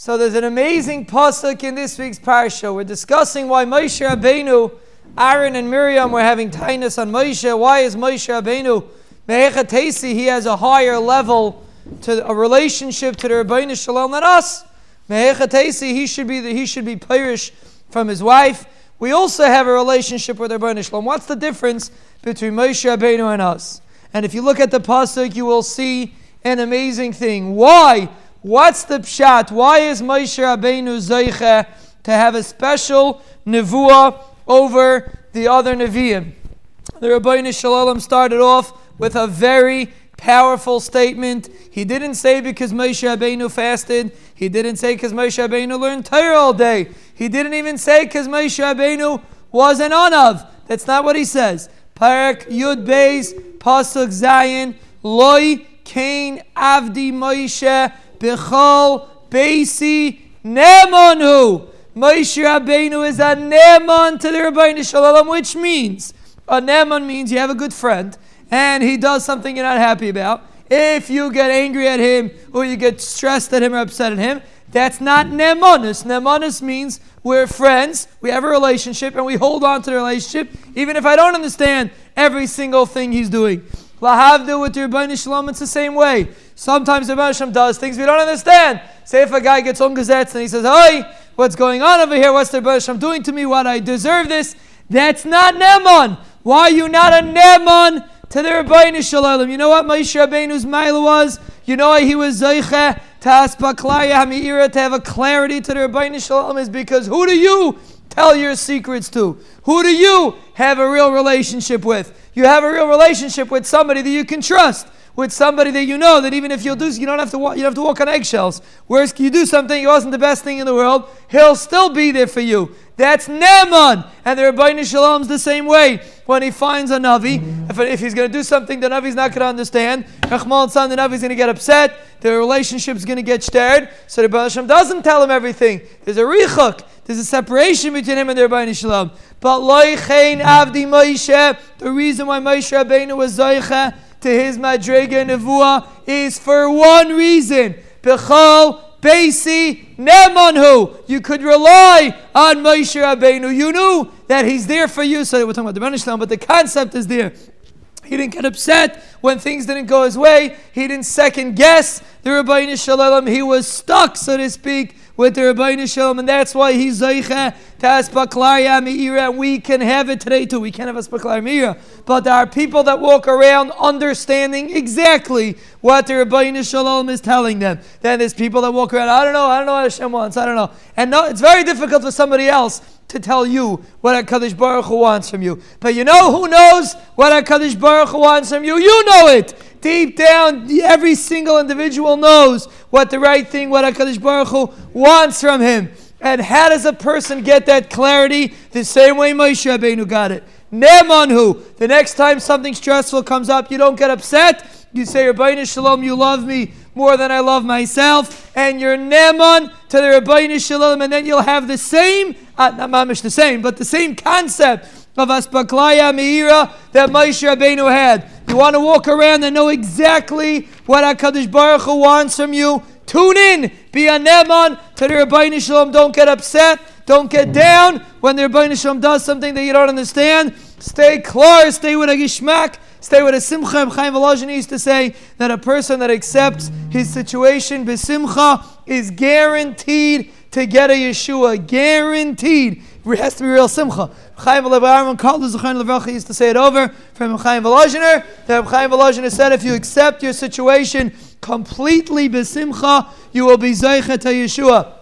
So there's an amazing pasuk in this week's parsha. We're discussing why Moshe Rabbeinu, Aaron and Miriam were having tightness on Moshe. Why is Moshe Rabbeinu Mehechatesi? He has a higher level to a relationship to the Ribbono Shel Olam than us. Mehechatesi, he should be the, he should be pirish from his wife. We also have a relationship with Ribbono Shel Olam. What's the difference between Moshe Rabbeinu and us? And if you look at the pasuk, you will see an amazing thing. Why? What's the pshat? Why is Moshe Rabbeinu Zeiche to have a special nevuah over the other neviim? The Ribbono Shel Olam started off with a very powerful statement. He didn't say because Moshe Rabbeinu fasted. He didn't say because Moshe Rabbeinu learned Torah all day. He didn't even say because Moshe Rabbeinu was an onav. That's not what he says. Parak Yud Beis Pasuk Zayin Loi Kain Avdi Moshe Bechol Beisi Nemanu. Moshe Rabbeinu is a Neman to the Ribbono Shel Olam, which means a Neman means you have a good friend and he does something you're not happy about. If you get angry at him or you get stressed at him or upset at him, that's not Nemanus. Nemanus means we're friends, we have a relationship, and we hold on to the relationship, even if I don't understand every single thing he's doing. Lahavdil with the Ribbono Shel Olam, it's the same way. Sometimes the Rebbeinu does things we don't understand. Say if a guy gets on gazettes and he says, Hey, what's going on over here? What's the Rebbeinu doing to me? What I deserve this? That's not Neman. Why are you not a Neman to the Ribbono Shel Olam? You know what Moshe Rabbeinu's mile was? You know why he was Zeiche to Aspaklaya Hami'ira to have a clarity to the Ribbono Shel Olam is because who do you tell your secrets to? Who do you have a real relationship with? You have a real relationship with somebody that you can trust, with somebody that you know that even if you'll do, you don't have to walk, you don't have to walk on eggshells. Whereas you do something, it wasn't the best thing in the world, he'll still be there for you. That's Neman. And the Ribbono Shel Olam's the same way. When he finds a Navi, if, if he's going to do something the Navi's not going to understand, Rahman son, the Navi's going to get upset, the relationship's going to get stirred. So the Ribbono Shel Olam doesn't tell him everything. There's a richuk. There's a separation between him and the Ribbono Shel Olam. But loichein avdi Moshe, the reason why Moshe Rabbeinu was zoicha to his madrega nevuah is for one reason. Bechol Beisi Nemanhu. You could rely on Moshe Rabbeinu. You knew that he's there for you. So we're talking about the Rebbeinu but the concept is there. He didn't get upset when things didn't go his way. He didn't second guess the Ribbono Shel Olam. He was stuck, so to speak, with the Ribbono Shel Olam, and that's why he's Zeicha to Aspaklaya Meira, and we can have it today too. We can't have Aspaklaya Meira, but there are people that walk around understanding exactly what the Ribbono Shel Olam is telling them. Then there's people that walk around, I don't know, I don't know what Hashem wants, I don't know. And no, it's very difficult for somebody else to tell you what HaKadosh Baruch Hu wants from you. But you know who knows what HaKadosh Baruch Hu wants from you? You know it! Deep down, every single individual knows what the right thing, what HaKadosh Baruch Hu wants from him. And how does a person get that clarity? The same way Moshe Rabbeinu got it. Nemanhu. The next time something stressful comes up, you don't get upset. You say, Ribbono Shel Olam, you love me more than I love myself. And you're Neman to the Ribbono Shel Olam. And then you'll have the same, uh, not mamish the same, but the same concept of Aspaklaya Meira that Moshe Rabbeinu had. You want to walk around and know exactly what HaKadosh Baruch Hu wants from you. Tune in. Be a Neman to the Ribbono Shel Olam. Don't get upset. Don't get down when the Ribbono Shel Olam does something that you don't understand. Stay clear. Stay with a gishmak. Stay with a simcha. Chaim Volozhin used to say that a person that accepts his situation besimcha is guaranteed to get a Yeshua. Guaranteed. It has to be real simcha. Chaim Aaron called the used to say it over from Chaim Volozhiner. That Chaim Volozhiner said, if you accept your situation completely besimcha, you will be zeicha to Yeshua.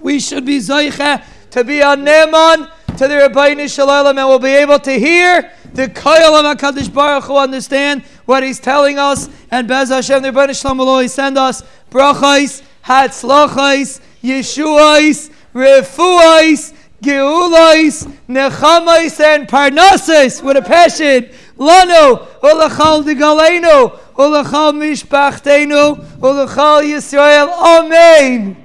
We should be zeicha to be a neman to the Ribbono Shel Olam, and we'll be able to hear the koyal of Hakadosh Baruch Hu understand what He's telling us. And Bez Hashem, the Ribbono Shel Olam will always send us brachos, hatzlachos, yeshuos, refuos. Geulais, Nechamais, and Parnassus with a passion. Lano, Olachal de Galeno, Olachal Mishpachtenu, Olachal Yisrael. Amen.